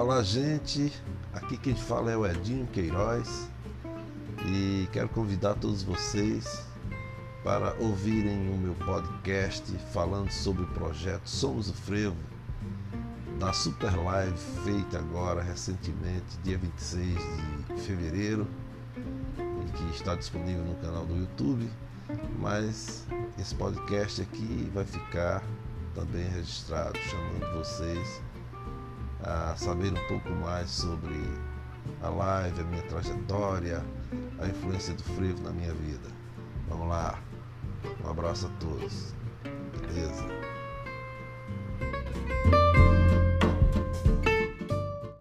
Olá, gente. Aqui quem fala é o Edinho Queiroz e quero convidar todos vocês para ouvirem o meu podcast falando sobre o projeto Somos o Frevo, da Super Live feita agora recentemente, dia 26 de fevereiro, e que está disponível no canal do YouTube. Mas esse podcast aqui vai ficar também registrado, chamando vocês saber um pouco mais sobre a live, a minha trajetória, a influência do frevo na minha vida. Vamos lá. Um abraço a todos.